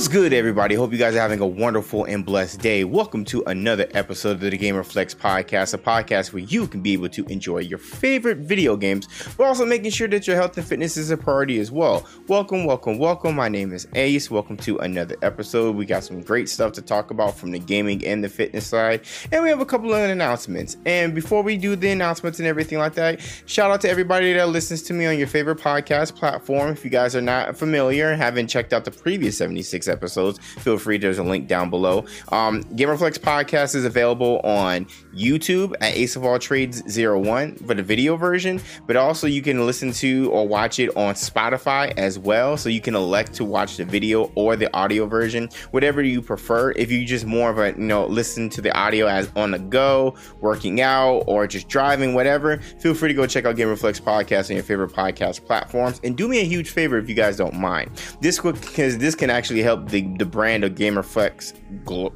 What's good, everybody? Hope you guys are having a wonderful and blessed day. Welcome to another episode of the Gamer Flex Podcast, a podcast where you can be able to enjoy your favorite video games, but also making sure that your health and fitness is a priority as well. Welcome, welcome, welcome. My name is Ace. Welcome to another episode. We got some great stuff to talk about from the gaming and the fitness side, and we have a couple of announcements. And before we do the announcements and everything like that, shout out to everybody that listens to me on your favorite podcast platform. If you guys are not familiar, and haven't checked out the previous 76 episodes, feel free. There's a link down below. Um, Gamerflex podcast is available on YouTube at Ace of All Trades 01 for the video version, but also you can listen to or watch it on Spotify as well. So you can elect to watch the video or the audio version, whatever you prefer. If you just more of a you know listen to the audio as on the go, working out, or just driving, whatever, feel free to go check out Gamerflex podcast on your favorite podcast platforms. And do me a huge favor if you guys don't mind. This because this can actually help the the brand of Gamerflex.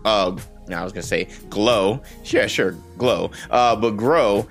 Uh, now I was gonna say glow. Yeah, sure, glow. Uh, but grow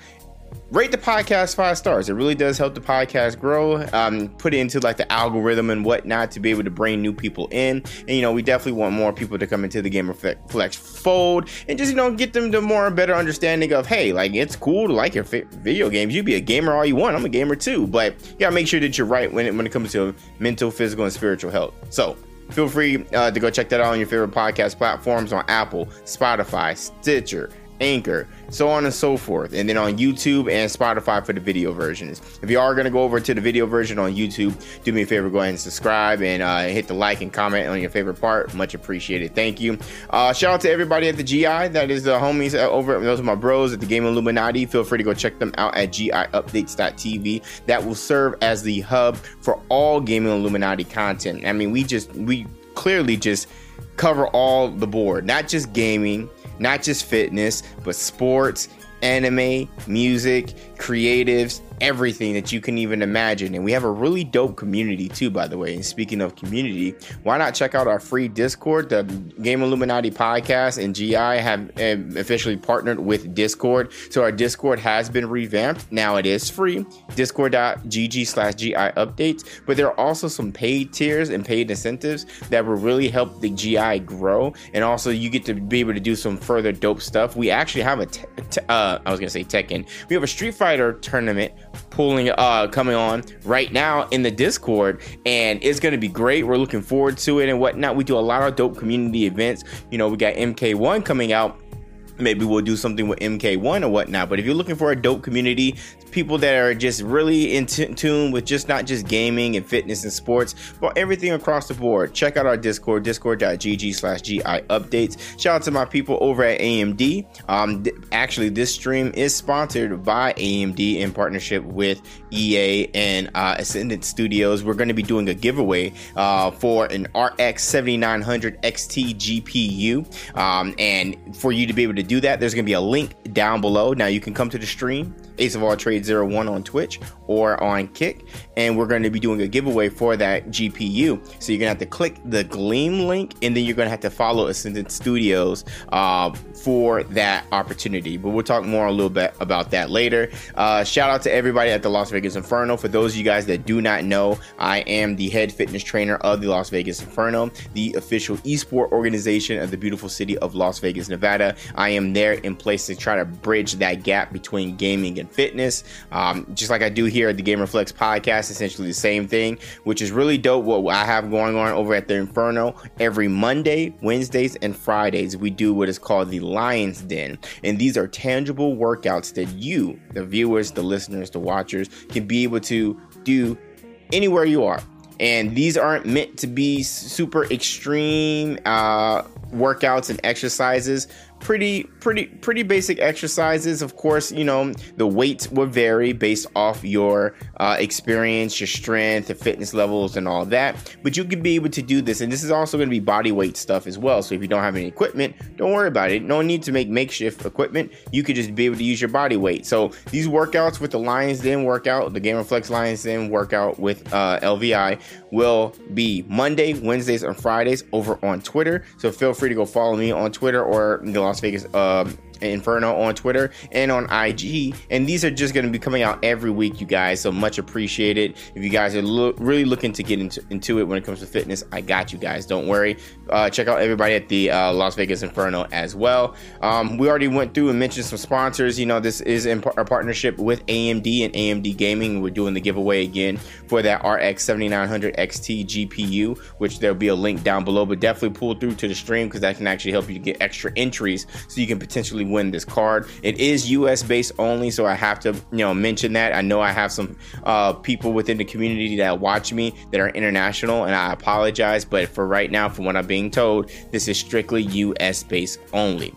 rate the podcast five stars. It really does help the podcast grow. Um, put it into like the algorithm and whatnot to be able to bring new people in. And you know, we definitely want more people to come into the Gamer Flex fold and just you know get them to more better understanding of hey, like it's cool to like your video games. You be a gamer all you want. I'm a gamer too, but you gotta make sure that you're right when it when it comes to mental, physical, and spiritual health. So feel free uh, to go check that out on your favorite podcast platforms on Apple, Spotify, Stitcher, Anchor, so on and so forth. And then on YouTube and Spotify for the video versions. If you are going to go over to the video version on YouTube, do me a favor, go ahead and subscribe and uh, hit the like and comment on your favorite part. Much appreciated. Thank you. Uh, shout out to everybody at the GI. That is the homies over. Those are my bros at the Game Illuminaughty. Feel free to go check them out at giupdates.tv. That will serve as the hub for all Gaming Illuminaughty content. I mean, we just, we clearly just cover all the board, not just gaming not just fitness, but sports, anime, music, creatives, everything that you can even imagine. And we have a really dope community too, by the way. And speaking of community, why not check out our free Discord? The Game Illuminaughty podcast and GI have officially partnered with Discord. So our Discord has been revamped. Now it is free. Discord.gg slash GI updates. But there are also some paid tiers and paid incentives that will really help the GI grow. And also you get to be able to do some further dope stuff. We actually have a, te- te- uh, I was going to say Tekken. We have a Street Fighter tournament pulling uh coming on right now in the discord and it's to be great. We're looking forward to it and whatnot. We do a lot of dope community events. You know we got mk1 coming out maybe we'll do something with MK1 or whatnot. But if you're looking for a dope community, people that are just really in t- tune with just not just gaming and fitness and sports, but everything across the board, check out our Discord, discord.gg slash GI updates. Shout out to my people over at AMD. Um, th- actually, this stream is sponsored by AMD in partnership with EA and uh, Ascendant Studios. We're going to be doing a giveaway uh, for an RX 7900 XT GPU. Um, and for you to be able to do that, there's going to be a link down below. Now you can come to the stream, Ace of All Trade 01 on Twitch or on Kick, and we're going to be doing a giveaway for that GPU. So you're going to have to click the Gleam link, and then you're going to have to follow Ascendant Studios uh, for that opportunity. But we'll talk more a little bit about that later. Uh, shout out to everybody at the Las Vegas Inferno. For those of you guys that do not know, I am the head fitness trainer of the Las Vegas Inferno, the official esport organization of the beautiful city of Las Vegas, Nevada. I am there in place to try to bridge that gap between gaming and fitness. Um, just like I do here at the Gamer Flex podcast, essentially the same thing, which is really dope. What I have going on over at the Inferno every Monday, Wednesdays, and Fridays, we do what is called the Lion's Den. And these are tangible workouts that you, the viewers, the listeners, the watchers, can be able to do anywhere you are. And these aren't meant to be super extreme uh, workouts and exercises pretty pretty pretty basic exercises. Of course you know the weights will vary based off your uh, experience your strength the fitness levels and all that. But you can be able to do this and this is also going to be body weight stuff as well. So if you don't have any equipment don't worry about it. No need to make makeshift equipment. You could just be able to use your body weight. So these workouts with the lions den workout the gamer flex lions den workout with uh, lvi will be monday wednesdays and fridays over on twitter. So feel free to go follow me on twitter or the Las Vegas uh, Inferno on Twitter and on IG. And these are just going to be coming out every week, you guys. So much appreciated. If you guys are lo- really looking to get into, into it when it comes to fitness, I got you guys. Don't worry. Uh, check out everybody at the uh, Las Vegas Inferno as well. Um, we already went through and mentioned some sponsors. You know, this is in par- a partnership with AMD and AMD Gaming. We're doing the giveaway again for that RX 7900 XT GPU, which there'll be a link down below. But definitely pull through to the stream because that can actually help you get extra entries so you can potentially win this card. It is US based only, so I have to you know mention that. I know I have some uh, people within the community that watch me that are international, and I apologize. But for right now, from what I'm being told, this is strictly US based only.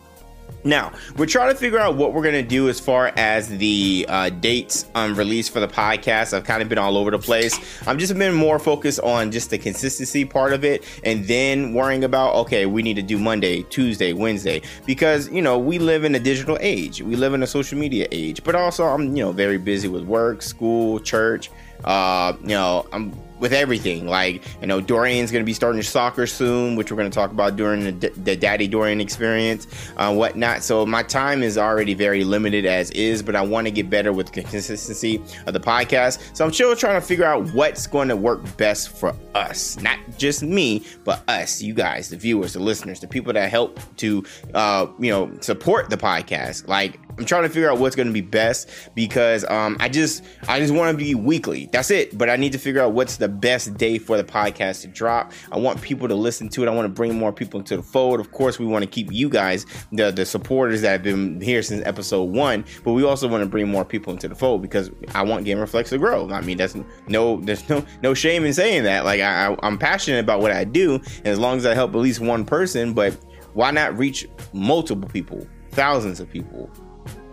Now, we're trying to figure out what we're going to do as far as the uh, dates on um, release for the podcast. I've kind of been all over the place. I'm just been more focused on just the consistency part of it and then worrying about, okay, we need to do Monday, Tuesday, Wednesday, because, you know, we live in a digital age. We live in a social media age, but also I'm, you know, very busy with work, school, church. Uh, you know, I'm with everything. Like, you know, Dorian's going to be starting soccer soon, which we're going to talk about during the, the Daddy Dorian experience, uh, whatnot. So my time is already very limited as is, but I want to get better with the consistency of the podcast. So I'm still trying to figure out what's going to work best for us, not just me, but us, you guys, the viewers, the listeners, the people that help to, uh, you know, support the podcast. Like, I'm trying to figure out what's going to be best because um, I just I just want to be weekly. That's it. But I need to figure out what's the best day for the podcast to drop. I want people to listen to it. I want to bring more people into the fold. Of course, we want to keep you guys the the supporters that have been here since episode one, but we also want to bring more people into the fold because I want Gamer Flex to grow. I mean, that's no there's no no shame in saying that. Like I, I I'm passionate about what I do, and as long as I help at least one person, but why not reach multiple people, thousands of people?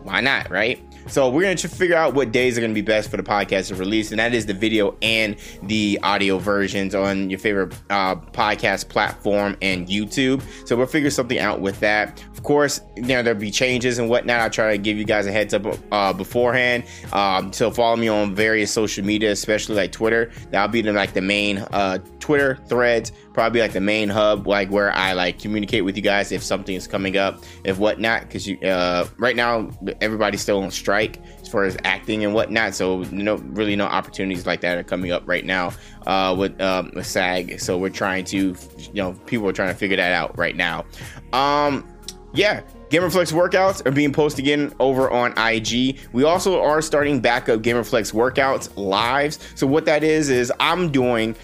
Why not, right? So we're going to figure out what days are going to be best for the podcast to release, and that is the video and the audio versions on your favorite uh, podcast platform and YouTube. So we'll figure something out with that. Of course, you know there'll be changes and whatnot. I'll try to give you guys a heads up uh, beforehand. Um, so follow me on various social media, especially like Twitter. That'll be the, like the main uh, Twitter threads, probably like the main hub, like where I like communicate with you guys if something is coming up, if whatnot. Because you uh, right now everybody's still on strike strike as far as acting and whatnot. So no, really no opportunities like that are coming up right now uh, with um, with SAG. So we're trying to, you know, people are trying to figure that out right now. Um, yeah, Gamerflex workouts are being posted again over on IG. We also are starting back up Gamerflex workouts lives. So what that is is I'm doing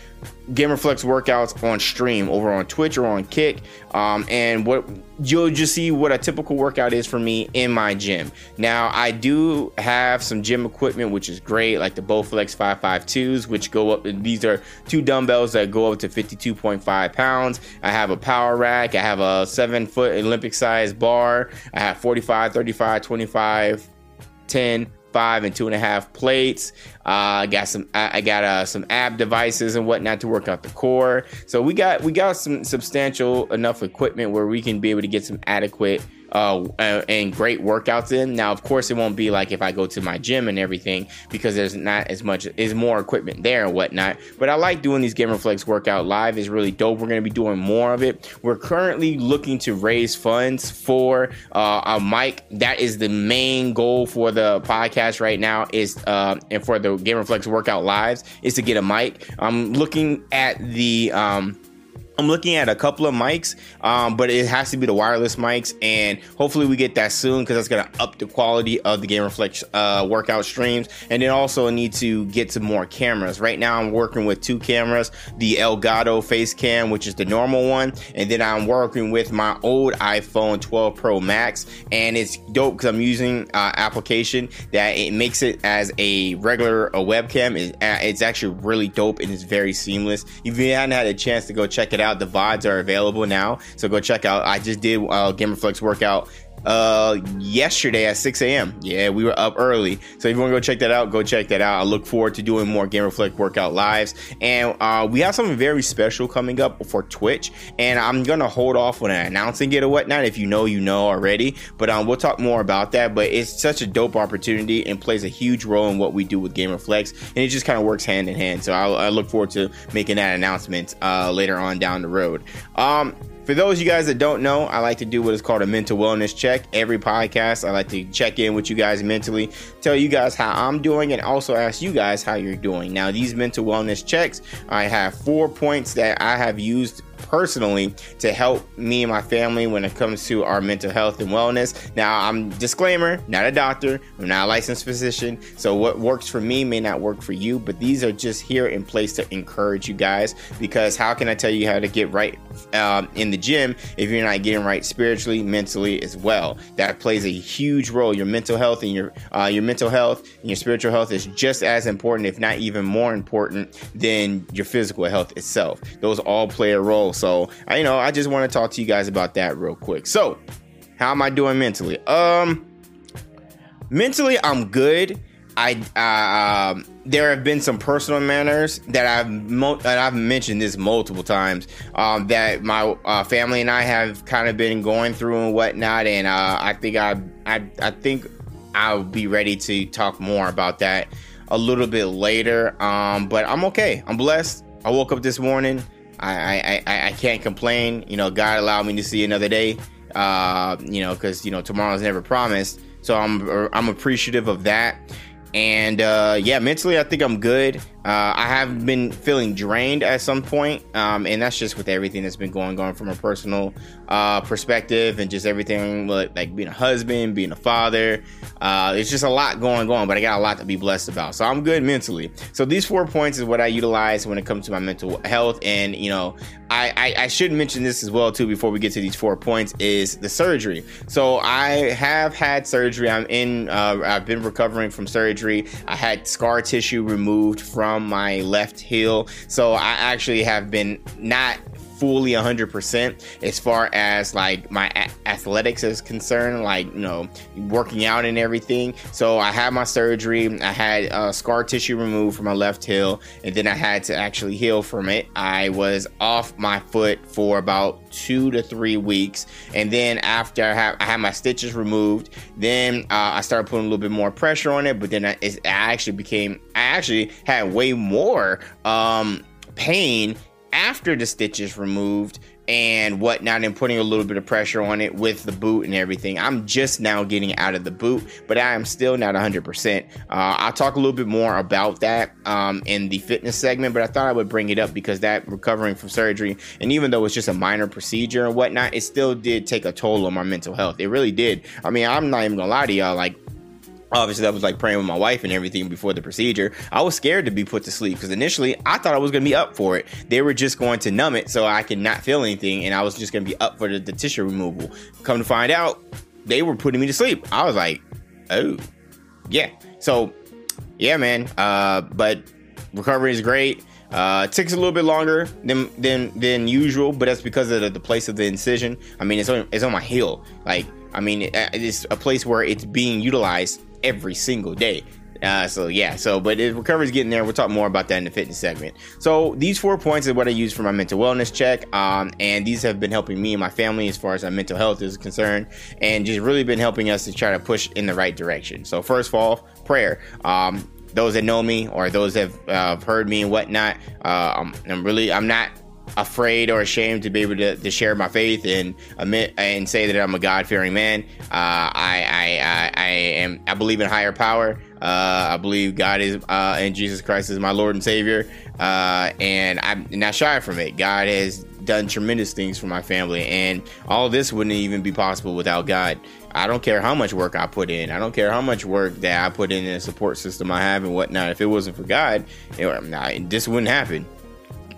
Gamerflex workouts on stream over on Twitch or on Kick. Um, and what you'll just see what a typical workout is for me in my gym. Now, I do have some gym equipment, which is great, like the Bowflex 552s, which go up. These are two dumbbells that go up to 52.5 pounds. I have a power rack. I have a seven foot Olympic size bar. I have 45, 35, 25, 10 five and two and a half plates. Uh, I got some, I got uh, some ab devices and whatnot to work out the core. So we got, we got some substantial enough equipment where we can be able to get some adequate uh, and great workouts in. Now, of course, it won't be like if I go to my gym and everything because there's not as much, is more equipment there and whatnot. But I like doing these Gamer Flex workout live. is really dope. We're going to be doing more of it. We're currently looking to raise funds for uh, a mic. That is the main goal for the podcast right now. Is uh, and for the Gamer Flex workout lives is to get a mic. I'm looking at the um, I'm looking at a couple of mics, um, but it has to be the wireless mics, and hopefully we get that soon because that's gonna up the quality of the Gamer Flex uh, workout streams. And then also need to get some more cameras. Right now I'm working with two cameras: the Elgato Face Cam, which is the normal one, and then I'm working with my old iPhone 12 Pro Max, and it's dope because I'm using uh, application that it makes it as a regular a webcam. It, uh, it's actually really dope and it's very seamless. If you haven't had a chance to go check it out out. The VODs are available now. So go check out. I just did uh, Gamerflex workout uh yesterday at 6 a.m yeah we were up early. So if you want to go check that out go check that out. I look forward to doing more gamer flex workout lives. And uh we have something very special coming up for twitch. And i'm gonna hold off on announcing it or whatnot. If you know you know already. But um we'll talk more about that. But it's such a dope opportunity and plays a huge role in what we do with gamer flex. And it just kind of works hand in hand. So I, I look forward to making that announcement uh later on down the road. Um for those of you guys that don't know, I like to do what is called a mental wellness check. Every podcast, I like to check in with you guys mentally, tell you guys how I'm doing, and also ask you guys how you're doing. Now, these mental wellness checks, I have four points that I have used personally to help me and my family when it comes to our mental health and wellness. Now, I'm disclaimer, not a doctor, I'm not a licensed physician, so what works for me may not work for you, but these are just here in place to encourage you guys because how can I tell you how to get right um, in the gym if you're not getting right spiritually, mentally as well? That plays a huge role. Your mental health and your uh, your mental health and your spiritual health is just as important, if not even more important, than your physical health itself. Those all play a role. So, I, you know, I just want to talk to you guys about that real quick. So, how am I doing mentally? Um, mentally, I'm good. I uh, um, there have been some personal manners that I've mo- that I've mentioned this multiple times um, that my uh, family and I have kind of been going through and whatnot, and uh, I think I, I I think I'll be ready to talk more about that a little bit later. Um, but I'm okay. I'm blessed. I woke up this morning. I, I, I can't complain. You know, God allowed me to see another day. Uh, you know, because you know tomorrow's never promised. So I'm I'm appreciative of that. And uh, yeah, mentally, I think I'm good. Uh, I have been feeling drained at some point, um, and that's just with everything that's been going on from a personal uh, perspective and just everything like, like, being a husband, being a father. Uh, it's just a lot going on, but I got a lot to be blessed about. So I'm good mentally. So these four points is what I utilize when it comes to my mental health. And you know, I, I, I should mention this as well too before we get to these four points is the surgery. So I have had surgery. I'm in. Uh, I've been recovering from surgery. I had scar tissue removed from from my left heel. So I actually have been not fully 100% as far as like my a- athletics is concerned like you know working out and everything. So i had my surgery. I had uh, scar tissue removed from my left heel and then i had to actually heal from it. I was off my foot for about two to three weeks and then after i, have, I had my stitches removed then uh, i started putting a little bit more pressure on it but then I, I actually became i actually had way more um, pain after the stitches removed and whatnot and putting a little bit of pressure on it with the boot and everything. I'm just now getting out of the boot, but I am still not 100%. Uh, I'll talk a little bit more about that um, in the fitness segment, but I thought I would bring it up because that recovering from surgery, and even though it's just a minor procedure and whatnot, it still did take a toll on my mental health. It really did. I mean, I'm not even gonna lie to y'all, like, obviously that was like praying with my wife and everything before the procedure. I was scared to be put to sleep because initially i thought i was going to be up for it. They were just going to numb it so i could not feel anything and i was just going to be up for the, the tissue removal. Come to find out they were putting me to sleep. I was like oh yeah. So yeah man uh but recovery is great. Uh, it takes a little bit longer than than than usual, but that's because of the, the place of the incision. I mean, it's on it's on my heel. Like, I mean, it, it's a place where it's being utilized every single day. Uh, so yeah, so but if recovery's getting there, we'll talk more about that in the fitness segment. So these four points is what I use for my mental wellness check, um, and these have been helping me and my family as far as our mental health is concerned, and just really been helping us to try to push in the right direction. So first of all, prayer. Um, those that know me or those that have uh, heard me and whatnot, uh, I'm, I'm really I'm not afraid or ashamed to be able to, to share my faith and admit and say that I'm a God fearing man. Uh, I, I, I, I, am I believe in higher power. Uh, I believe God is uh, and Jesus Christ is my Lord and Savior, uh, and I'm not shy from it. God has done tremendous things for my family, and all this wouldn't even be possible without God. I don't care how much work I put in. I don't care how much work that I put in the support system I have and whatnot. If it wasn't for God, it, this wouldn't happen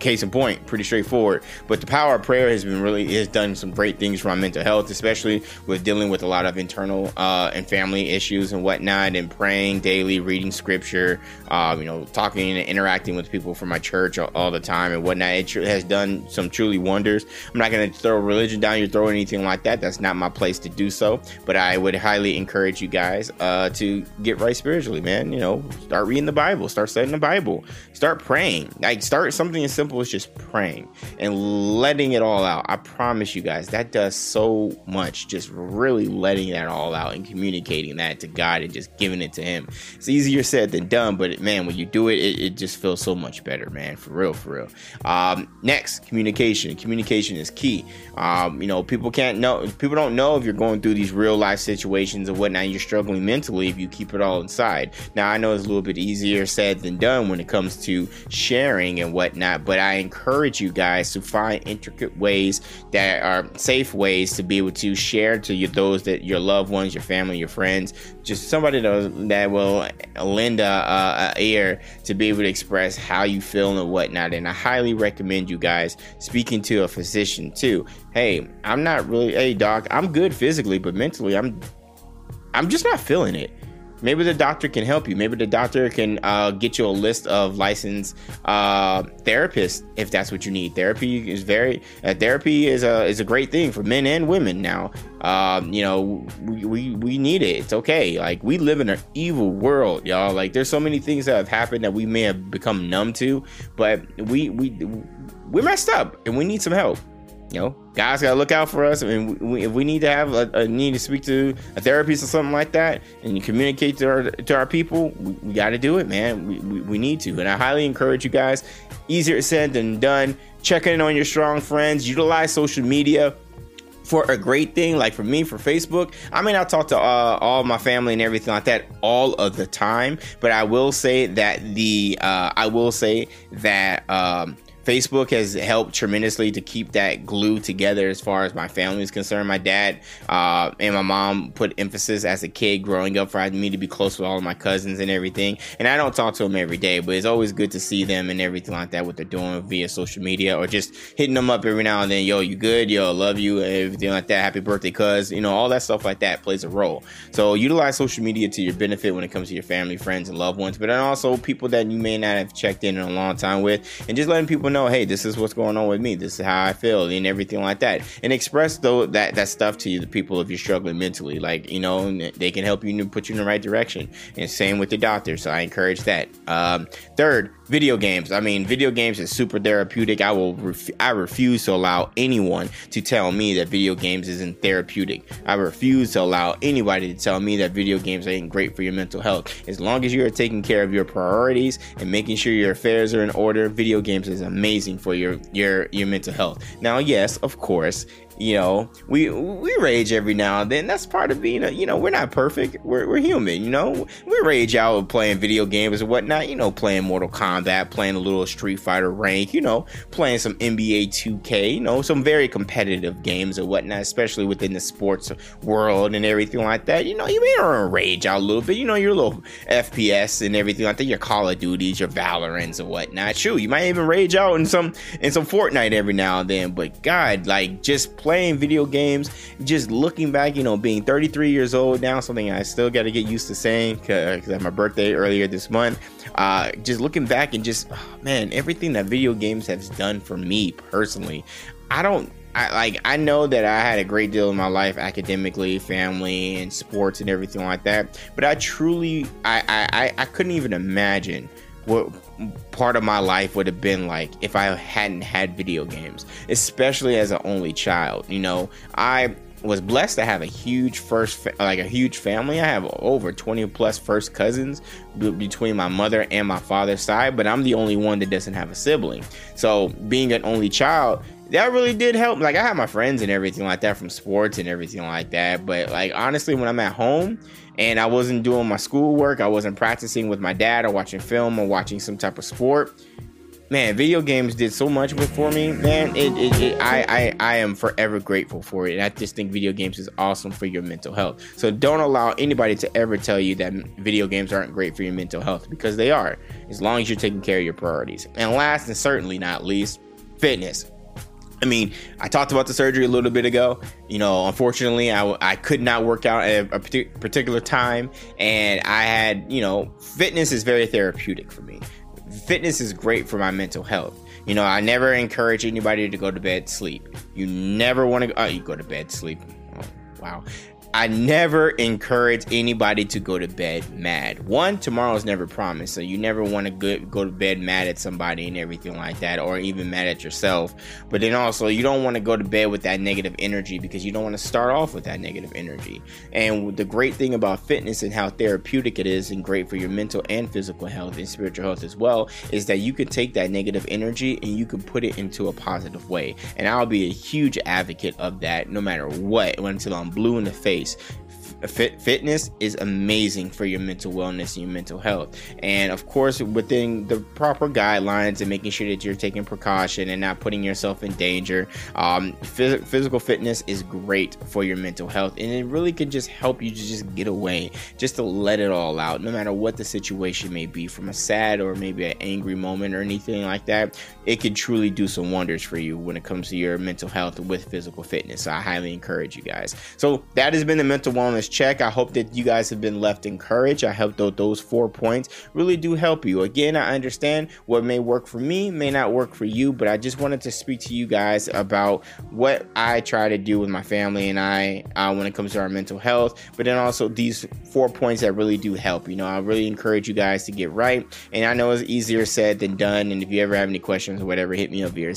case in point, pretty straightforward. But the power of prayer has been really has done some great things for my mental health, especially with dealing with a lot of internal uh, and family issues and whatnot, and praying daily, reading scripture, uh, you know, talking and interacting with people from my church all, all the time and whatnot. It has done some truly wonders. I'm not going to throw religion down your throat or anything like that. That's not my place to do so. But I would highly encourage you guys uh, to get right spiritually, man. You know, start reading the Bible, start studying the Bible, start praying. Like start something as simple simple as just praying and letting it all out. I promise you guys, that does so much. Just really letting that all out and communicating that to God and just giving it to Him. It's easier said than done, but man, when you do it, it, it just feels so much better, man. For real, for real. Um, next, communication. Communication is key. Um, you know, people can't know, people don't know if you're going through these real life situations and whatnot. You're struggling mentally if you keep it all inside. Now, I know it's a little bit easier said than done when it comes to sharing and whatnot, but I encourage you guys to find intricate ways that are safe ways to be able to share to you those that your loved ones, your family, your friends, just somebody that, that will lend a, a, a ear to be able to express how you feel and whatnot. And I highly recommend you guys speaking to a physician too. Hey, I'm not really, hey doc, I'm good physically, but mentally, I'm, I'm just not feeling it maybe the doctor can help you. Maybe the doctor can uh, get you a list of licensed uh, therapists if that's what you need. Therapy is very uh, therapy is a is a great thing for men and women now. Um, you know, we, we we need it. It's okay. Like we live in an evil world, y'all. Like there's so many things that have happened that we may have become numb to, but we we we messed up and we need some help you know, guys gotta look out for us. I mean, we, if we need to have a, a, need to speak to a therapist or something like that, and you communicate to our to our people, we, we got to do it, man. We, we, we need to, and I highly encourage you guys. Easier said than done. Check in on your strong friends. Utilize social media for a great thing like for me for facebook i mean i talk to uh, all my family and everything like that all of the time but i will say that the uh, i will say that um, Facebook has helped tremendously to keep that glue together as far as my family is concerned. My dad uh, and my mom put emphasis as a kid growing up for me to be close with all of my cousins and everything. And I don't talk to them every day, but it's always good to see them and everything like that, what they're doing via social media or just hitting them up every now and then. Yo, you good? Yo, love you. Everything like that. Happy birthday, cuz. You know, all that stuff like that plays a role. So utilize social media to your benefit when it comes to your family, friends, and loved ones, but then also people that you may not have checked in in a long time with, and just letting people know, hey, this is what's going on with me. This is how I feel and everything like that. And express though that that stuff to you, the people if you're struggling mentally. Like, you know, they can help you put you in the right direction. And same with the doctor. So I encourage that. Um, third, video games. I mean, video games is super therapeutic. I will ref- I refuse to allow anyone to tell me that video games isn't therapeutic. I refuse to allow anybody to tell me that video games ain't great for your mental health. As long as you are taking care of your priorities and making sure your affairs are in order, video games is amazing for your your your mental health. Now, yes, of course, you know we we rage every now and then. That's part of being a you know we're not perfect. We're, we're human you know? We rage out playing video games and whatnot you know playing mortal kombat playing a little street fighter rank you know playing some nba 2k you know some very competitive games and whatnot especially within the sports world and everything like that. You know you may rage out a little bit. You know your little fps and everything like that your call of duties your valorants and whatnot. True, you might even rage out in some in some fortnite every now and then but god like just playing video games, just looking back, you know, being 33 years old now, something I still got to get used to saying because I had my birthday earlier this month. Uh, just looking back and just, oh, man, everything that video games has done for me personally, I don't I like I know that I had a great deal in my life academically, family, and sports and everything like that. But I truly I I, I couldn't even imagine what part of my life would have been like if I hadn't had video games, especially as an only child. You know, I was blessed to have a huge first like a huge family. I have over 20 plus first cousins between my mother and my father's side but i'm the only one that doesn't have a sibling. So being an only child that really did help. Like i had my friends and everything like that from sports and everything like that but like honestly when i'm at home and I wasn't doing my schoolwork, I wasn't practicing with my dad or watching film or watching some type of sport. Man, video games did so much for me, man. It, it, it, I, I, I am forever grateful for it. And I just think video games is awesome for your mental health. So don't allow anybody to ever tell you that video games aren't great for your mental health because they are, as long as you're taking care of your priorities. And last and certainly not least, fitness. I mean, I talked about the surgery a little bit ago. You know, unfortunately, I, I could not work out at a particular time, and I had, you know, fitness is very therapeutic for me. Fitness is great for my mental health. You know, I never encourage anybody to go to bed sleep. You never want to go, oh, uh, you go to bed sleep. Oh, wow I never encourage anybody to go to bed mad. One, tomorrow is never promised, so you never want to go, go to bed mad at somebody and everything like that, or even mad at yourself. But then also, you don't want to go to bed with that negative energy because you don't want to start off with that negative energy. And the great thing about fitness and how therapeutic it is, and great for your mental and physical health and spiritual health as well, is that you can take that negative energy and you can put it into a positive way. And I'll be a huge advocate of that no matter what until I'm blue in the face face fit, fitness is amazing for your mental wellness and your mental health. And of course, within the proper guidelines and making sure that you're taking precaution and not putting yourself in danger. Um, phys- physical fitness is great for your mental health, and it really can just help you to just get away, just to let it all out, no matter what the situation may be, from a sad or maybe an angry moment or anything like that. It can truly do some wonders for you when it comes to your mental health with physical fitness. So I highly encourage you guys. So that has been the mental wellness check. I hope that you guys have been left encouraged. I hope that those four points really do help you. Again, I understand what may work for me may not work for you, but I just wanted to speak to you guys about what I try to do with my family and I uh, when it comes to our mental health, but then also these four points that really do help. You know, I really encourage you guys to get right. And I know it's easier said than done. And if you ever have any questions or whatever, hit me up via,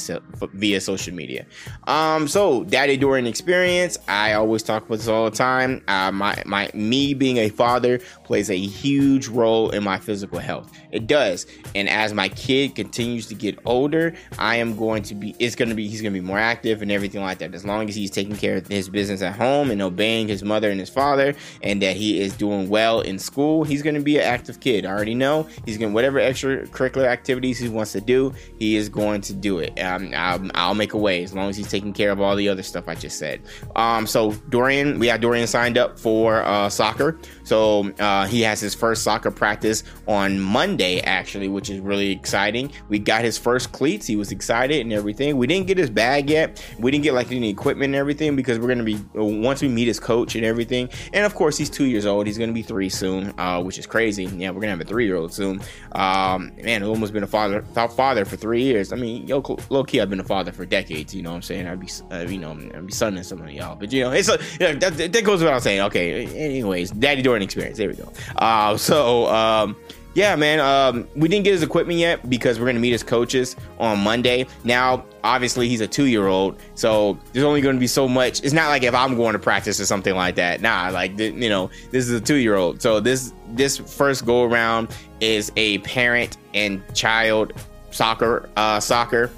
via social media. Um, so Daddy Dorian experience. I always talk about this all the time. Uh, my my me being a father plays a huge role in my physical health. It does. And as my kid continues to get older, I am going to be it's going to be he's going to be more active and everything like that. As long as he's taking care of his business at home and obeying his mother and his father and that he is doing well in school, he's going to be an active kid. I already know he's going whatever extracurricular activities he wants to do, he is going to do it. Um, I'll, I'll, make a way as long as he's taking care of all the other stuff I just said. Um, so Dorian, we have Dorian signed up for uh, soccer. So uh, he has his first soccer practice on Monday, actually, which is really exciting. We got his first cleats. He was excited and everything. We didn't get his bag yet. We didn't get like any equipment and everything because we're gonna be once we meet his coach and everything. And of course, he's two years old. He's gonna be three soon, uh, which is crazy. Yeah, we're gonna have a three year old soon. Um, man, almost been a father father for three years. I mean, yo, low key, I've been a father for decades. You know what I'm saying? I'd be, uh, you know, I'd be sonning some of y'all. But you know, it's a, that, that goes without saying. Okay, anyways, Daddy Dorian experience. There we go. Uh, so um, yeah, man, um, we didn't get his equipment yet because we're gonna meet his coaches on Monday. Now, obviously, he's a two-year-old, so there's only to be so much. It's not like if I'm going to practice or something like that. Nah, like you know, this is a two-year-old, so this this first go around is a parent and child soccer uh, soccer.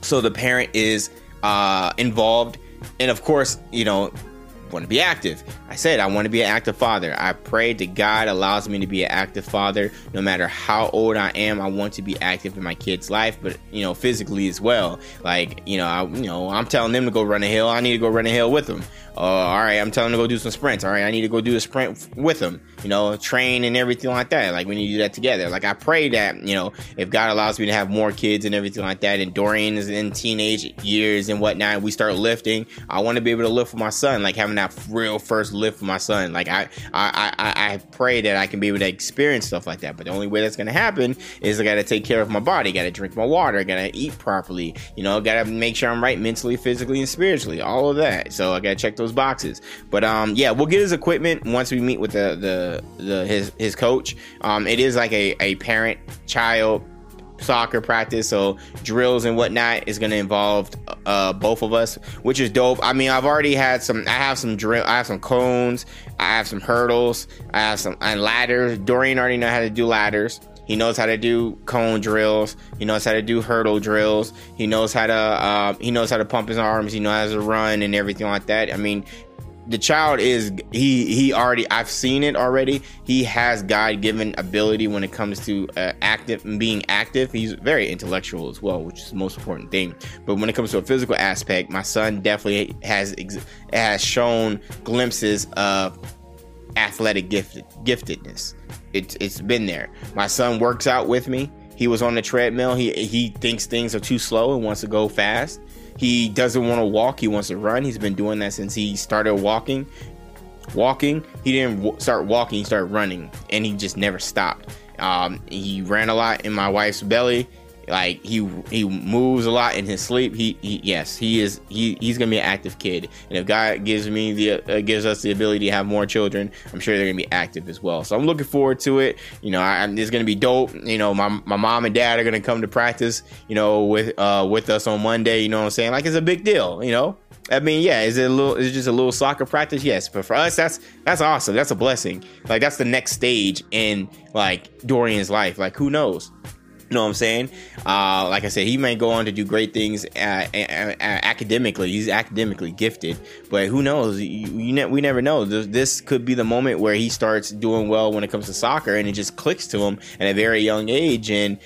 So the parent is uh, involved, and of course, you know, want to be active. I said I want to be an active father. I pray that God allows me to be an active father no matter how old I am. I want to be active in my kid's life, but you know, physically as well. Like, you know, I you know, I'm telling them to go run a hill, I need to go run a hill with them. Uh, all right, I'm telling them to go do some sprints. All right, I need to go do a sprint with them. You know, train and everything like that. Like we need to do that together. Like I pray that you know, if God allows me to have more kids and everything like that, and Dorian is in teenage years and whatnot, we start lifting. I want to be able to lift with my son, like having that real first lift for my son. Like I, I, I, I pray that I can be able to experience stuff like that. But the only way that's gonna happen is I gotta take care of my body. Gotta drink my water. Gotta eat properly. You know, gotta make sure I'm right mentally, physically, and spiritually. All of that. So I gotta check those boxes. But um, yeah, we'll get his equipment once we meet with the the, the his his coach. Um, it is like a a parent child soccer practice, so drills and whatnot is going to involve uh, both of us, which is dope. I mean, I've already had some. I have some drill. I have some cones. I have some hurdles. I have some and ladders. Dorian already know how to do ladders. He knows how to do cone drills. He knows how to do hurdle drills. He knows how to uh, he knows how to pump his arms. He knows how to run and everything like that. I mean, the child is he he already I've seen it already. He has God given ability when it comes to uh, active being active. He's very intellectual as well, which is the most important thing. But when it comes to a physical aspect, my son definitely has ex- has shown glimpses of athletic gifted giftedness. It's it's been there. My son works out with me. He was on the treadmill. He he thinks things are too slow and wants to go fast. He doesn't want to walk, he wants to run. He's been doing that since he started walking. Walking, he didn't w- start walking, he started running, and he just never stopped. Um, he ran a lot in my wife's belly like he he moves a lot in his sleep. He, he yes, he is he he's gonna be an active kid. And if God gives me the uh, gives us the ability to have more children, I'm sure they're gonna be active as well. So I'm looking forward to it. You know, I, it's gonna be dope. You know, my my mom and dad are gonna come to practice. You know, with uh with us on Monday. You know what I'm saying? Like it's a big deal. You know. I mean, yeah, is it a little? Is just a little soccer practice? Yes, but for us, that's that's awesome. That's a blessing. Like that's the next stage in like Dorian's life. Like who knows? You know what I'm saying? Uh, like I said, he may go on to do great things uh, academically. He's academically gifted, but who knows? You, you ne- we never know. This could be the moment where he starts doing well when it comes to soccer, and it just clicks to him at a very young age, and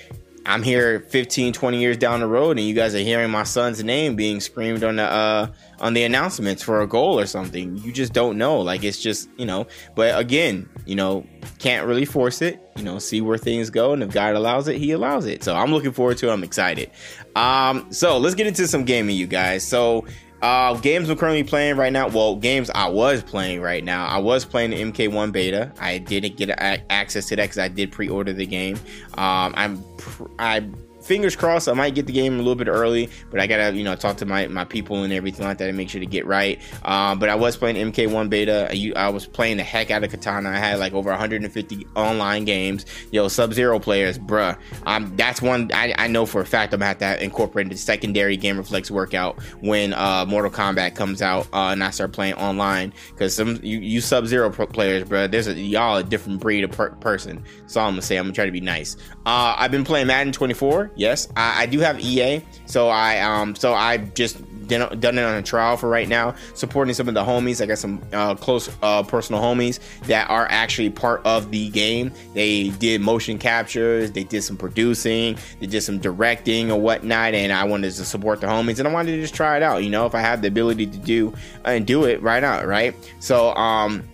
I'm here 15, 20 years down the road, and you guys are hearing my son's name being screamed on the uh, on the announcements for a goal or something. You just don't know. Like it's just you know. But again, you know, can't really force it. You know, see where things go, and if God allows it, He allows it. So I'm looking forward to. it. I'm excited. Um, so let's get into some gaming, you guys. So uh, games I'm currently playing right now. Well, games I was playing right now. I was playing the MK1 beta. I didn't get access to that because I did pre-order the game. Um, I'm pr- I fingers crossed I might get the game a little bit early, but I gotta you know talk to my, my people and everything like that and make sure to get right. Um, but I was playing MK1 beta. I, I, was playing the heck out of Katana. I had like over 150 online games. Yo, Sub Zero players, bruh. Um, that's one I, I know for a fact I'm gonna have to incorporate the secondary Gamer Flex workout when uh, Mortal Kombat comes out uh, and I start playing online because some you, you Sub Zero players, bruh. There's a y'all a different breed of per- person. So I'm gonna say I'm gonna try to be nice. Uh, I've been playing Madden 24. Yes, I, I do have EA, so I um so I just done, done it on a trial for right now, supporting some of the homies. I got some uh, close uh, personal homies that are actually part of the game. They did motion captures, they did some producing, they did some directing or whatnot, and I wanted to support the homies and I wanted to just try it out. You know, if I have the ability to do and do it right out, right? So um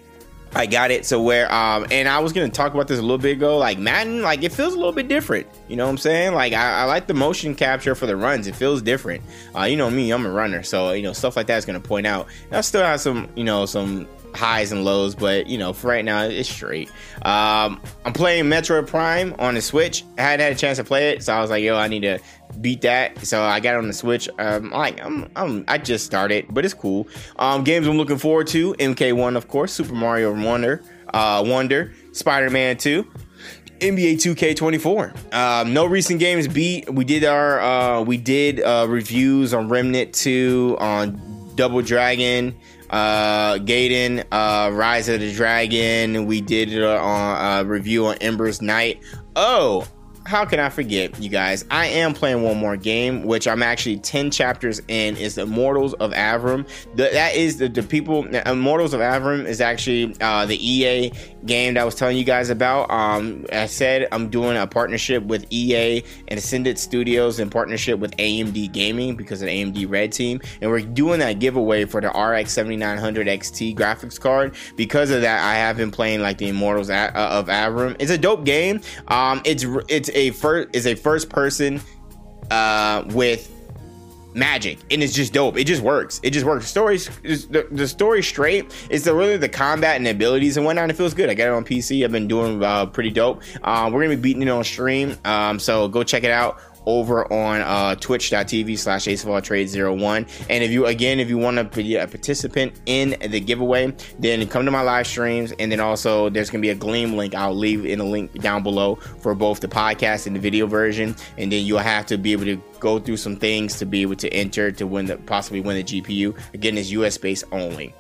I got it. So where um and I was gonna talk about this a little bit ago. Like Madden, like it feels a little bit different. You know what I'm saying? Like I, I like the motion capture for the runs. It feels different. Uh, you know me, I'm a runner, so you know stuff like that is gonna point out. And I still have some, you know, some highs and lows, but you know, for right now, it's straight. Um, I'm playing Metroid Prime on the Switch. I hadn't had a chance to play it, so I was like, yo, I need to beat that. So I got on the Switch. Um, like I'm, I'm, I just started, but it's cool. Um, games I'm looking forward to: MK1, of course, Super Mario Wonder, uh, Wonder, Spider Man 2. NBA 2K24. Um, no recent games beat. We did our uh, we did uh, reviews on Remnant 2, on Double Dragon, uh, Gaiden, uh, Rise of the Dragon. We did on uh, review on Ember Knights. Oh, how can I forget, you guys? I am playing one more game, which I'm actually 10 chapters in, is the Immortals of Aveum. The, that is the, the people, Immortals of Aveum is actually uh, the EA game that I was telling you guys about. Um, I said I'm doing a partnership with EA and Ascendant Studios in partnership with AMD Gaming because of the AMD Red Team. And we're doing that giveaway for the RX 7900 XT graphics card. Because of that, I have been playing like the Immortals of Aveum. It's a dope game. Um, it's, it's a first is a first person uh, with magic and it's just dope. It just works. It just works. Stories the, the story straight it's the really the combat and the abilities and whatnot it feels good. I got it on pc i've been doing uh, pretty dope. Uh, we're gonna be beating it on stream um, so go check it out over on uh, twitch.tv slash ace of all trade01 and if you again if you want to be a participant in the giveaway then come to my live streams. And then also there's going to be a gleam link. I'll leave in the link down below for both the podcast and the video version. And then you'll have to be able to go through some things to be able to enter to win the possibly win the gpu again it's us based only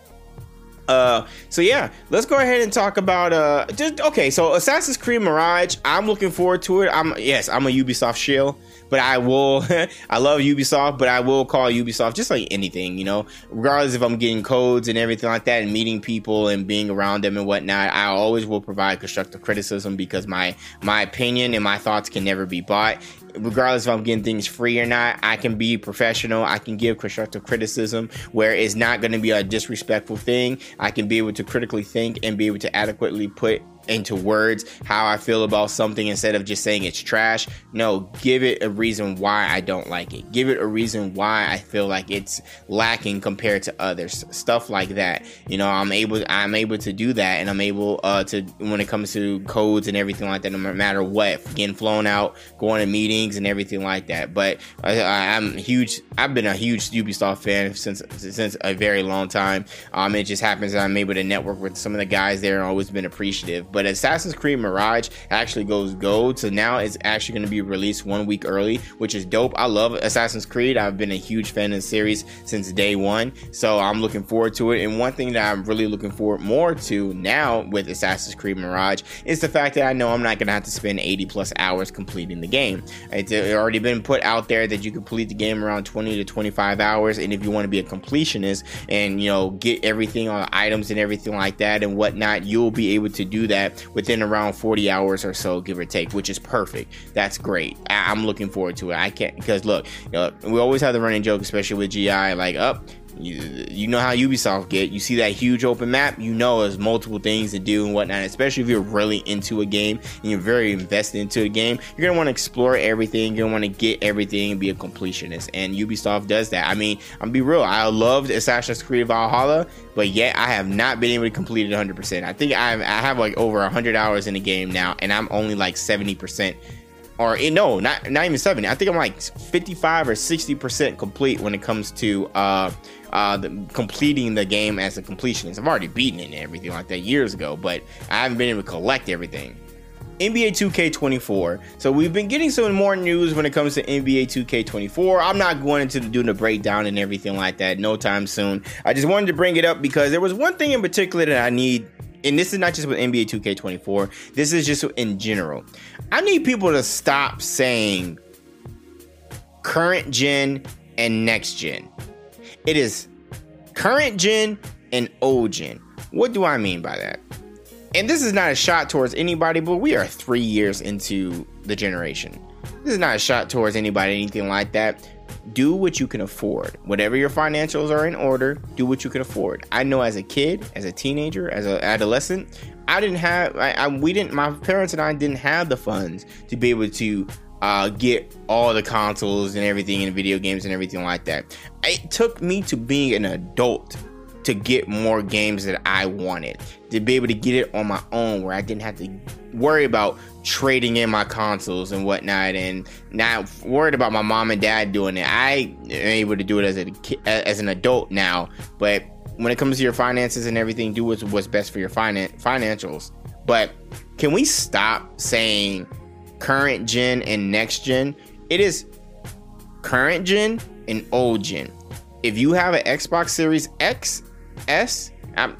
uh, so yeah, let's go ahead and talk about uh, just okay. So Assassin's Creed Mirage, I'm looking forward to it. I'm yes, I'm a Ubisoft shill but I will. I love Ubisoft, but I will call Ubisoft just like anything, you know, regardless if I'm getting codes and everything like that, and meeting people and being around them and whatnot. I always will provide constructive criticism because my my opinion and my thoughts can never be bought regardless if I'm getting things free or not, I can be professional. I can give constructive criticism where it's not going to be a disrespectful thing. I can be able to critically think and be able to adequately put into words how I feel about something instead of just saying it's trash. No, give it a reason why I don't like it. Give it a reason why I feel like it's lacking compared to others. Stuff like that. You know, I'm able I'm able to do that and I'm able uh, to when it comes to codes and everything like that no matter what, getting flown out, going to meetings and everything like that. But I'm huge I've been a huge Ubisoft fan since since a very long time. Um it just happens that I'm able to network with some of the guys there and always been appreciative. But Assassin's Creed Mirage actually goes gold, so now it's actually going to be released one week early, which is dope. I love Assassin's Creed. I've been a huge fan of the series since day one, so I'm looking forward to it. And one thing that I'm really looking forward more to now with Assassin's Creed Mirage is the fact that I know I'm not going to have to spend 80 plus hours completing the game. It's already been put out there that you complete the game around 20 to 25 hours, and if you want to be a completionist and you know get everything on items and everything like that and whatnot, you'll be able to do that within around 40 hours or so, give or take, which is perfect. That's great. I- am looking forward to it. I can't because look, you know, we always have the running joke, especially with GI, like up. Oh, you, you know how Ubisoft get. You see that huge open map, you know there's multiple things to do and whatnot. Especially if you're really into a game and you're very invested into a game, you're gonna want to explore everything. You're gonna want to get everything and be a completionist. And Ubisoft does that. I mean, I'm be real. I loved Assassin's Creed Valhalla, but yet I have not been able to complete it 100%. I think I I have like over 100 hours in the game now, and I'm only like 70% or eh, no, not not even 70. I think I'm like 55 or 60% complete when it comes to uh uh, the, completing the game as a completionist. I've already beaten it and everything like that years ago, but I haven't been able to collect everything. NBA 2K24. So we've been getting some more news when it comes to NBA 2K24. I'm not going into doing a breakdown and everything like that no time soon. I just wanted to bring it up because there was one thing in particular that I need and this is not just with NBA 2K24. This is just in general. I need people to stop saying current gen and next gen. It is current gen and old gen. What do I mean by that? And this is not a shot towards anybody, but we are three years into the generation. This is not a shot towards anybody, anything like that. Do what you can afford. Whatever your financials are in order, do what you can afford. I know as a kid, as a teenager, as an adolescent, I didn't have, I, I, we didn't, my parents and I didn't have the funds to be able to uh, get all the consoles and everything and video games and everything like that. It took me to being an adult to get more games that I wanted, to be able to get it on my own where I didn't have to worry about trading in my consoles and whatnot and not worried about my mom and dad doing it. I am able to do it as a as an adult now, but when it comes to your finances and everything, do what's, what's best for your finan- financials. But can we stop saying current gen and next gen, it is current gen and old gen. If you have an Xbox Series X, S, I'm,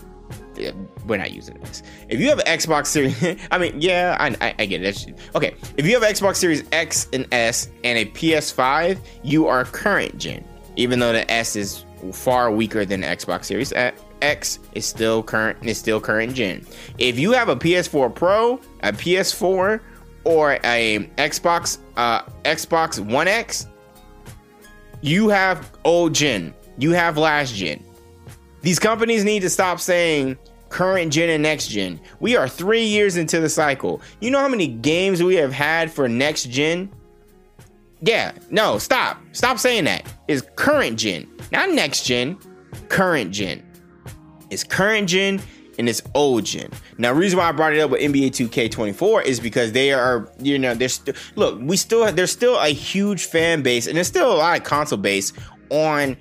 we're not using this. If you have an Xbox Series, I mean, yeah, I, I, I get it. okay, if you have Xbox Series X and S and a PS5, you are current gen. Even though the S is far weaker than Xbox Series X, is still current. Is still current gen. If you have a PS4 Pro, a PS4, or a Xbox uh, Xbox One X, you have old gen, you have last gen. These companies need to stop saying current gen and next gen. We are three years into the cycle. You know how many games we have had for next gen? Yeah, no, stop. Stop saying that. It's current gen, not next gen, current gen. It's current gen and it's old gen. Now, reason why I brought it up with NBA 2K24 is because they are, you know, there's st- look, we still there's still a huge fan base and there's still a lot of console base on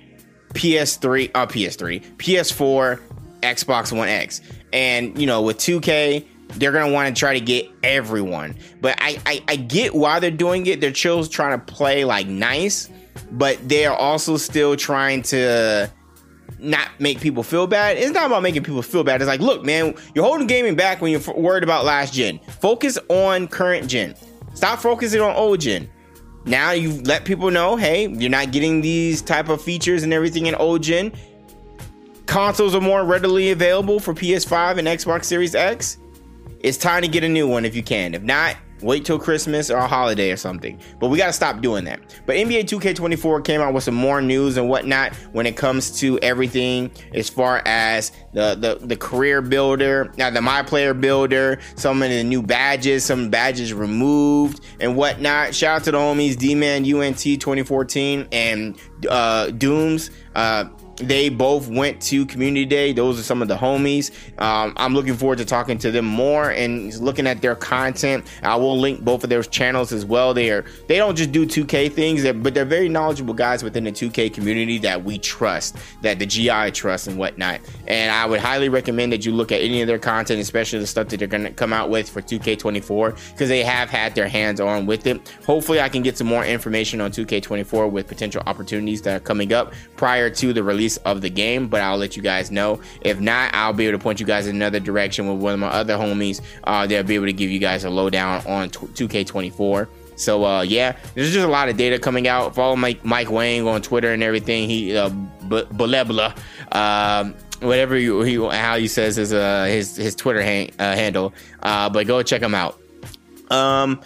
PS3, uh, PS3, PS4, Xbox One X, and you know, with 2K. They're gonna want to try to get everyone, but I, I I get why they're doing it. They're chills trying to play like nice, but they are also still trying to not make people feel bad. It's not about making people feel bad. It's like, look, man, you're holding gaming back when you're f- worried about last gen. Focus on current gen. Stop focusing on old gen. Now you let people know, hey, you're not getting these type of features and everything in old gen. Consoles are more readily available for PS5 and Xbox Series X. It's time to get a new one if you can. If not, wait till Christmas or a holiday or something. But we got to stop doing that. But NBA 2K24 came out with some more news and whatnot when it comes to everything as far as the the, the career builder, now the my player builder, some of the new badges, some badges removed and whatnot. Shout out to the homies D Man UNT 2014 and uh, Dooms. Uh, they both went to community day. Those are some of the homies. Um, i'm looking forward to talking to them more and looking at their content. I will link both of their channels as well. They are they don't just do 2k things. But they're very knowledgeable guys within the 2k community that we trust that the gi trust and whatnot. And i would highly recommend that you look at any of their content especially the stuff that they're going to come out with for 2k24 because they have had their hands on with it. Hopefully i can get some more information on 2k24 with potential opportunities that are coming up prior to the release release of the game, but I'll let you guys know. If not, I'll be able to point you guys in another direction with one of my other homies. Uh, they'll be able to give you guys a lowdown on 2K24. So uh, yeah, there's just a lot of data coming out. Follow Mike Mike Wang on Twitter and everything. He uh, Beluba, um, whatever you, he how he says his uh his his Twitter hang, uh, handle. Uh, but go check him out. Um,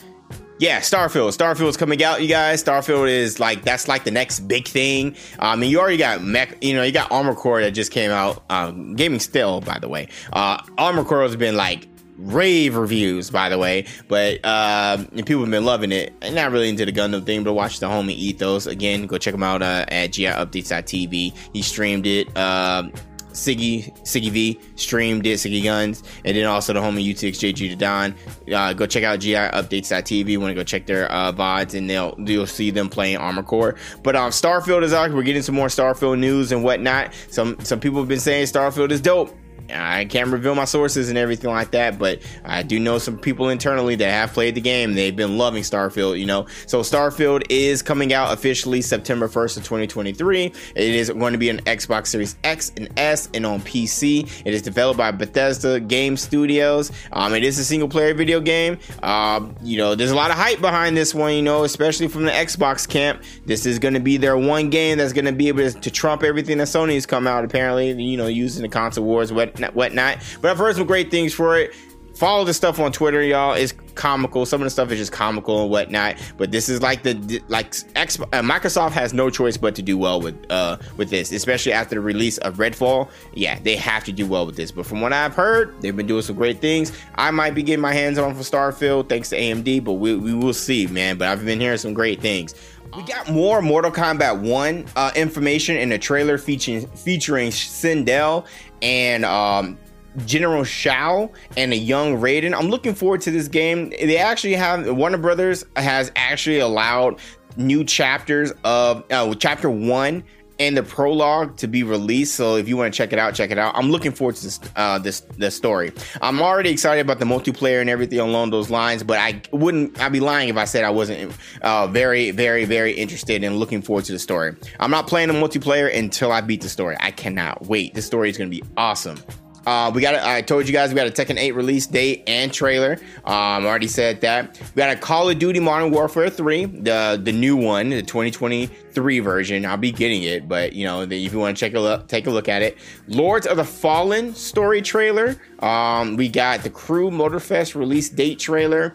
yeah, Starfield. Starfield's coming out, you guys. Starfield is like that's like the next big thing. Um, I mean, you already got mech, you know, you got Armored Core that just came out. Um, gaming still, by the way. Uh, Armored Core has been like rave reviews, by the way. But um, people have been loving it. I'm not really into the Gundam thing, but watch the homie Ethos again. Go check him out uh, at giupdates.tv. He streamed it. Um, Siggy Siggy V Stream did Siggy Guns, and then also the homie UTXJG to Don. Uh, go check out GI Updates.tv. Want to go check their uh, VODs, and they'll you'll see them playing Armored Core. But um, Starfield is out. We're getting some more Starfield news and whatnot. Some some people have been saying Starfield is dope. I can't reveal my sources and everything like that, but I do know some people internally that have played the game. They've been loving Starfield, you know. So Starfield is coming out officially September 1st of 2023. It is going to be an Xbox Series X and S and on PC. It is developed by Bethesda Game Studios. Um, it is a single player video game. Um, you know, there's a lot of hype behind this one, you know, especially from the Xbox camp. This is going to be their one game that's going to be able to, trump everything that Sony's come out, apparently, you know, using the console wars, what whatnot. But I've heard some great things for it. Follow the stuff on Twitter, y'all. It's comical. Some of the stuff is just comical and whatnot. But this is like the like uh, Microsoft has no choice but to do well with uh with this, especially after the release of Redfall. Yeah, they have to do well with this. But from what I've heard, they've been doing some great things. I might be getting my hands on for Starfield thanks to AMD, but we, we will see, man. But I've been hearing some great things. We got more Mortal Kombat 1 uh, information in a trailer featuring featuring Sindel and um, General Shao and a young Raiden. I'm looking forward to this game. They actually have Warner Brothers has actually allowed new chapters of uh, chapter one and the prologue to be released. So if you want to check it out, check it out. I'm looking forward to this uh, this this story. I'm already excited about the multiplayer and everything along those lines. But I wouldn't I'd be lying if I said I wasn't uh, very very very interested in looking forward to the story. I'm not playing the multiplayer until I beat the story. I cannot wait. This story is going to be awesome. Uh, we got. I told you guys we got a Tekken 8 release date and trailer. Um, already said that. We got a Call of Duty Modern Warfare 3, the the new one, the 2023 version. I'll be getting it, but you know, the, if you want to check a look, take a look at it. Lords of the Fallen story trailer. Um, we got the Crew Motorfest release date trailer.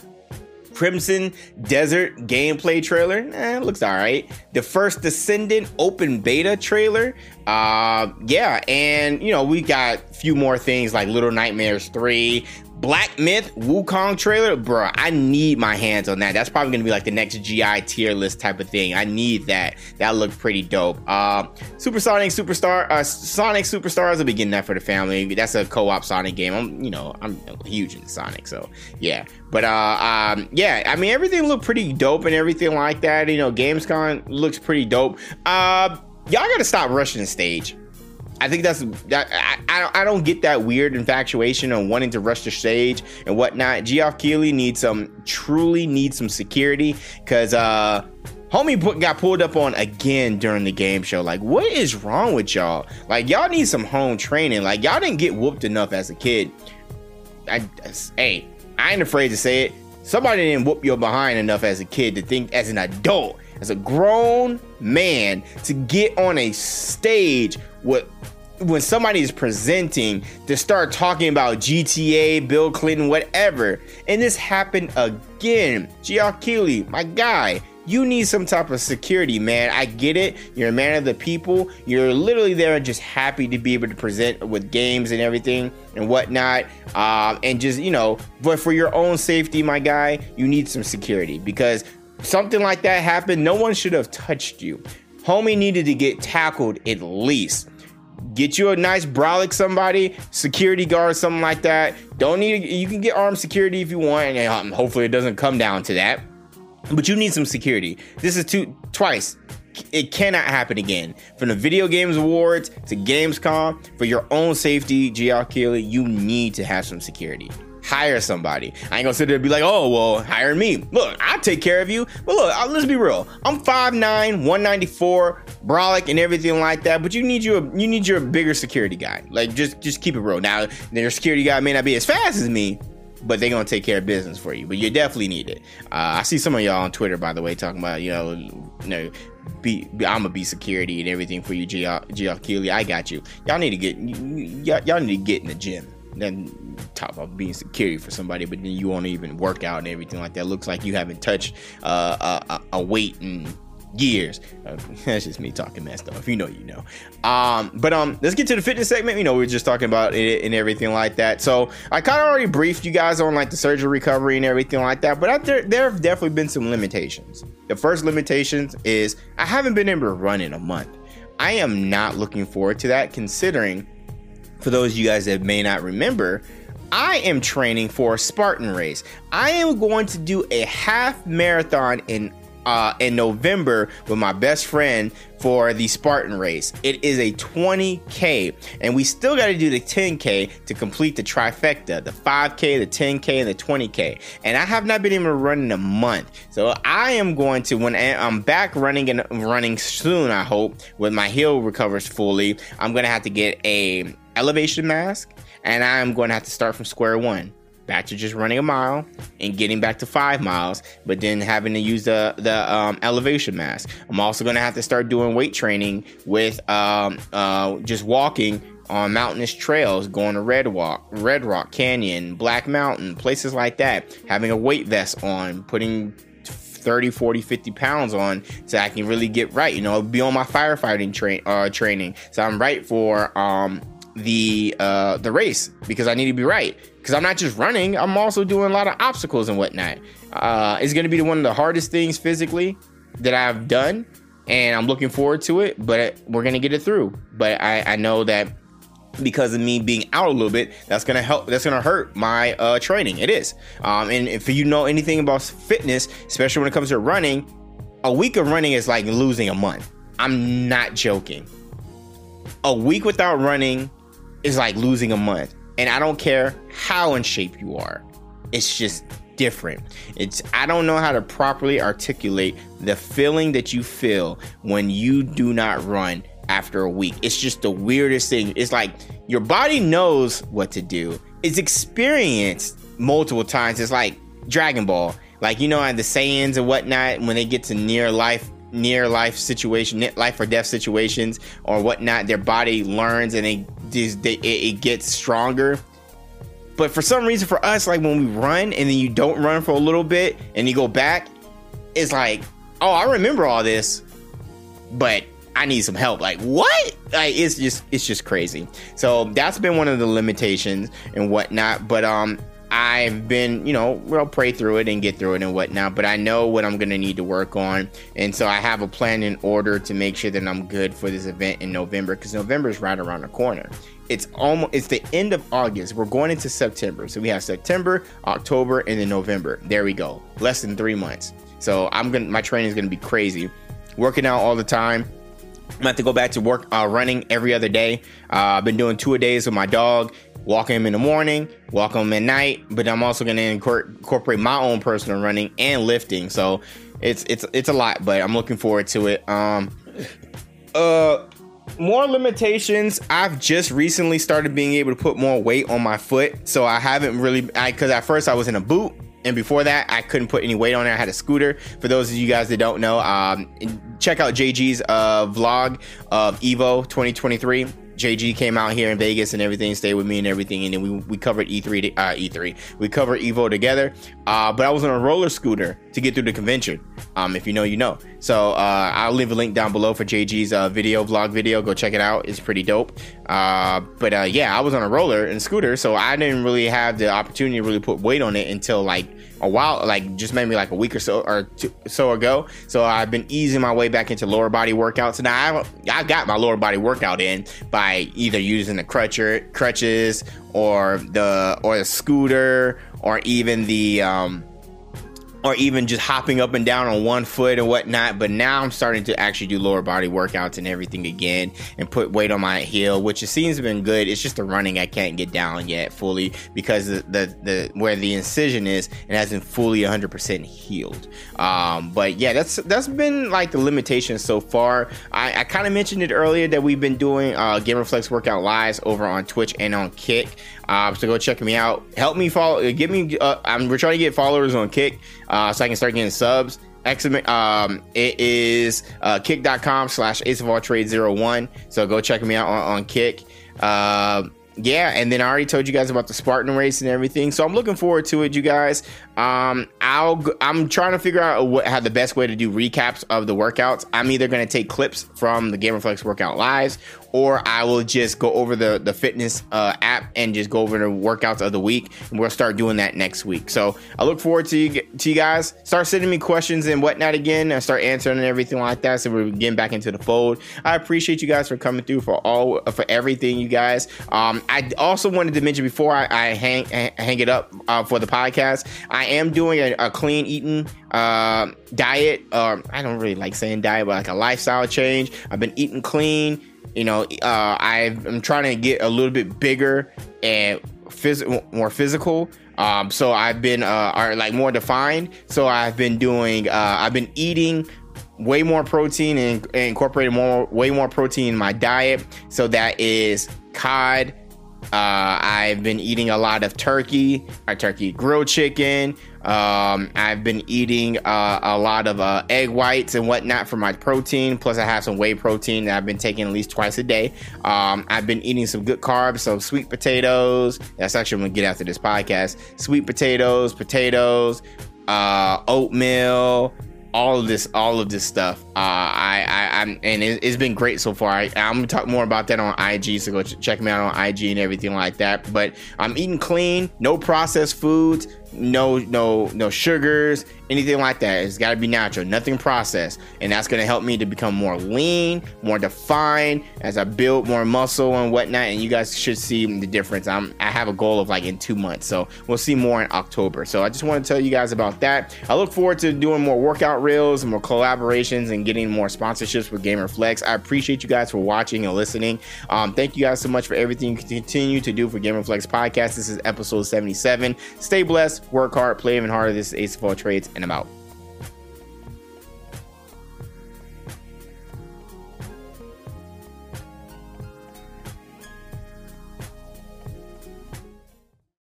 Crimson Desert gameplay trailer. Eh, looks all right. The first Descendant open beta trailer. Uh, yeah, and you know we got a few more things like Little Nightmares 3, Black Myth Wukong trailer, bro. I need my hands on that. That's probably gonna be like the next GI tier list type of thing. I need that. That looked pretty dope. Uh, Supersonic Superstar, uh, Sonic Superstars. I'll be getting that for the family. That's a co-op Sonic game. I'm, you know, I'm huge into Sonic, so yeah. But uh, um, yeah, I mean everything looked pretty dope and everything like that. You know, Gamescom looks pretty dope. Uh, y'all gotta stop rushing the stage. I think that's that. I, I don't get that weird infatuation on wanting to rush the stage and whatnot. Geoff Keighley needs some truly needs some security because uh, homie got pulled up on again during the game show. Like, what is wrong with y'all? Like, y'all need some home training. Like, y'all didn't get whooped enough as a kid. I, hey, I ain't afraid to say it. Somebody didn't whoop your behind enough as a kid to think as an adult, as a grown man, to get on a stage with when somebody is presenting to start talking about GTA, Bill Clinton, whatever. And this happened again. Keighley, my guy, you need some type of security, man. I get it. You're a man of the people. You're literally there and just happy to be able to present with games and everything and whatnot. Um, and just, you know, but for your own safety, my guy, you need some security because something like that happened. No one should have touched you. Homie needed to get tackled at least get you a nice brolic somebody security guard something like that don't need you can get armed security if you want and um, hopefully it doesn't come down to that but you need some security. This is two twice. It cannot happen again. From the Video Games Awards to Gamescom, for your own safety, Keighley, you need to have some security. Hire somebody. I ain't gonna sit there and be like, oh, well, hire me. Look, I'll take care of you. But look, uh, let's be real. I'm 5'9, 194, brolic and everything like that. But you need you a, you need your bigger security guy. Like just just keep it real. Now, your security guy may not be as fast as me, but they're gonna take care of business for you. But you definitely need it. Uh, I see some of y'all on Twitter, by the way, talking about you know, you know, be, I'm gonna be security and everything for you, GL Keighley. I got you. Y'all need to get y'all need to get in the gym. Then talk about being security for somebody, but then you won't even work out and everything like that. Looks like you haven't touched uh, a, a weight and years. Uh, that's just me talking that stuff. If you know, you know. Um, but um, let's get to the fitness segment. You know, we are just talking about it and everything like that. So I kind of already briefed you guys on like the surgery recovery and everything like that. But there, there have definitely been some limitations. The first limitations is I haven't been able to run in a month. I am not looking forward to that, considering for those of you guys that may not remember, I am training for a Spartan race. I am going to do a half marathon in uh, in November with my best friend for the Spartan race. It is a 20K, and we still got to do the 10K to complete the trifecta the 5K, the 10K, and the 20K. And I have not been able to run in a month. So I am going to, when I'm back running and running soon, I hope, when my heel recovers fully, I'm going to have to get a elevation mask and I'm going to have to start from square one back to just running a mile and getting back to five miles, but then having to use the the um, elevation mask. I'm also going to have to start doing weight training with um, uh, just walking on mountainous trails, going to Red Rock, Red Rock Canyon, Black Mountain, places like that. Having a weight vest on, putting 30, 40, 50 pounds on so I can really get right. You know, be on my firefighting train uh, training. So I'm right for um, the uh, the race because I need to be right because I'm not just running. I'm also doing a lot of obstacles and whatnot. Uh, it's going to be one of the hardest things physically that I've done, and I'm looking forward to it. But we're going to get it through. But I, I know that because of me being out a little bit, that's gonna help. That's gonna hurt my uh, training. It is. Um, and if you know anything about fitness, especially when it comes to running, a week of running is like losing a month. I'm not joking. A week without running is like losing a month. And I don't care how in shape you are. It's just different. It's I don't know how to properly articulate the feeling that you feel when you do not run after a week. It's just the weirdest thing. It's like your body knows what to do. It's experienced multiple times. It's like Dragon Ball. Like you know, the Saiyans and whatnot, when they get to near life near life situation, life or death situations or whatnot, their body learns and they, they it gets stronger. But for some reason, for us, like when we run and then you don't run for a little bit and you go back, it's like, oh, I remember all this, but I need some help. Like what? Like it's just it's just crazy. So that's been one of the limitations and whatnot. But um, I've been, you know, we'll pray through it and get through it and whatnot, but I know what I'm going to need to work on. And so I have a plan in order to make sure that I'm good for this event in November because November is right around the corner. It's almost, it's the end of August. We're going into September. So we have September, October, and then November. There we go. Less than three months. So I'm going to, my training is going to be crazy. Working out all the time I'm gonna have to go back to work uh, running every other day. Uh, I've been doing two a days with my dog, walking him in the morning, walk him at night. But I'm also gonna incorporate my own personal running and lifting. So it's it's it's a lot, but I'm looking forward to it. Um, uh, more limitations. I've just recently started being able to put more weight on my foot, so I haven't really. I because at first I was in a boot and before that, I couldn't put any weight on it. I had a scooter. For those of you guys that don't know, um, check out JG's uh, vlog of Evo 2023. JG came out here in Vegas and everything, stayed with me and everything, and then we, we covered E3 uh, E3. We covered Evo together. Uh, but I was on a roller scooter to get through the convention. Um, if you know, you know. So uh, I'll leave a link down below for JG's uh, video vlog video. Go check it out. It's pretty dope. Uh, but uh, yeah, I was on a roller and scooter, so I didn't really have the opportunity to really put weight on it until like a while, like just maybe like a week or so or two, so ago. So I've been easing my way back into lower body workouts. Now I, I got my lower body workout in by either using the crutcher, crutches or the or the scooter or even the um, or even just hopping up and down on one foot and whatnot. But now I'm starting to actually do lower body workouts and everything again and put weight on my heel, which it seems to been good. It's just the running I can't get down yet fully because the the, the where the incision is it hasn't fully 100% healed. Um, but yeah, that's that's been like the limitation so far. I, I kind of mentioned it earlier that we've been doing uh, Gamer Flex workout lives over on Twitch and on Kick. Uh, so go check me out. Help me follow. Give me. Uh, I'm we're trying to get followers on Kick, uh, so I can start getting subs. Um, it is uh, kick.com slash ace of all trade zero one. So go check me out on, on Kick. Uh, yeah, and then I already told you guys about the Spartan race and everything. So I'm looking forward to it, you guys. Um, I'll I'm trying to figure out what, how the best way to do recaps of the workouts. I'm either going to take clips from the Gamer Flex workout lives, or I will just go over the the fitness uh, app and just go over the workouts of the week, and we'll start doing that next week. So I look forward to you to you guys. Start sending me questions and whatnot again, and start answering and everything like that. So we're getting back into the fold. I appreciate you guys for coming through for all for everything, you guys. Um, I also wanted to mention before I, I hang hang it up uh, for the podcast. I am doing a, a clean eating uh, diet. Uh, I don't really like saying diet, but like a lifestyle change. I've been eating clean. You know, uh, I'm trying to get a little bit bigger and phys- more physical. Um, so I've been uh, are like more defined. So I've been doing. Uh, I've been eating way more protein and, and incorporating more way more protein in my diet. So that is cod uh, I've been eating a lot of turkey, or turkey grilled chicken. Um, I've been eating uh, a lot of uh, egg whites and whatnot for my protein. Plus, I have some whey protein that I've been taking at least twice a day. Um, I've been eating some good carbs, so sweet potatoes. That's actually I'm gonna get after this podcast. Sweet potatoes, potatoes, uh, oatmeal, all of this, all of this stuff. Uh, I, I, I'm, and it, has been great so far. I, am gonna talk more about that on IG, so go ch- check me out on IG and everything like that. But I'm eating clean, no processed foods, no no no sugars anything like that. It's got to be natural nothing processed. And that's going to help me to become more lean more defined as i build more muscle and whatnot. And you guys should see the difference. I'm i have a goal of like in two months. So we'll see more in october. So i just want to tell you guys about that. I look forward to doing more workout reels more collaborations and getting more sponsorships with gamer flex i appreciate you guys for watching and listening. Um, thank you guys so much for everything you continue to do for gamer flex podcast. This is episode 77 stay blessed work hard, play even harder. This is Ace of All Trades, and I'm out.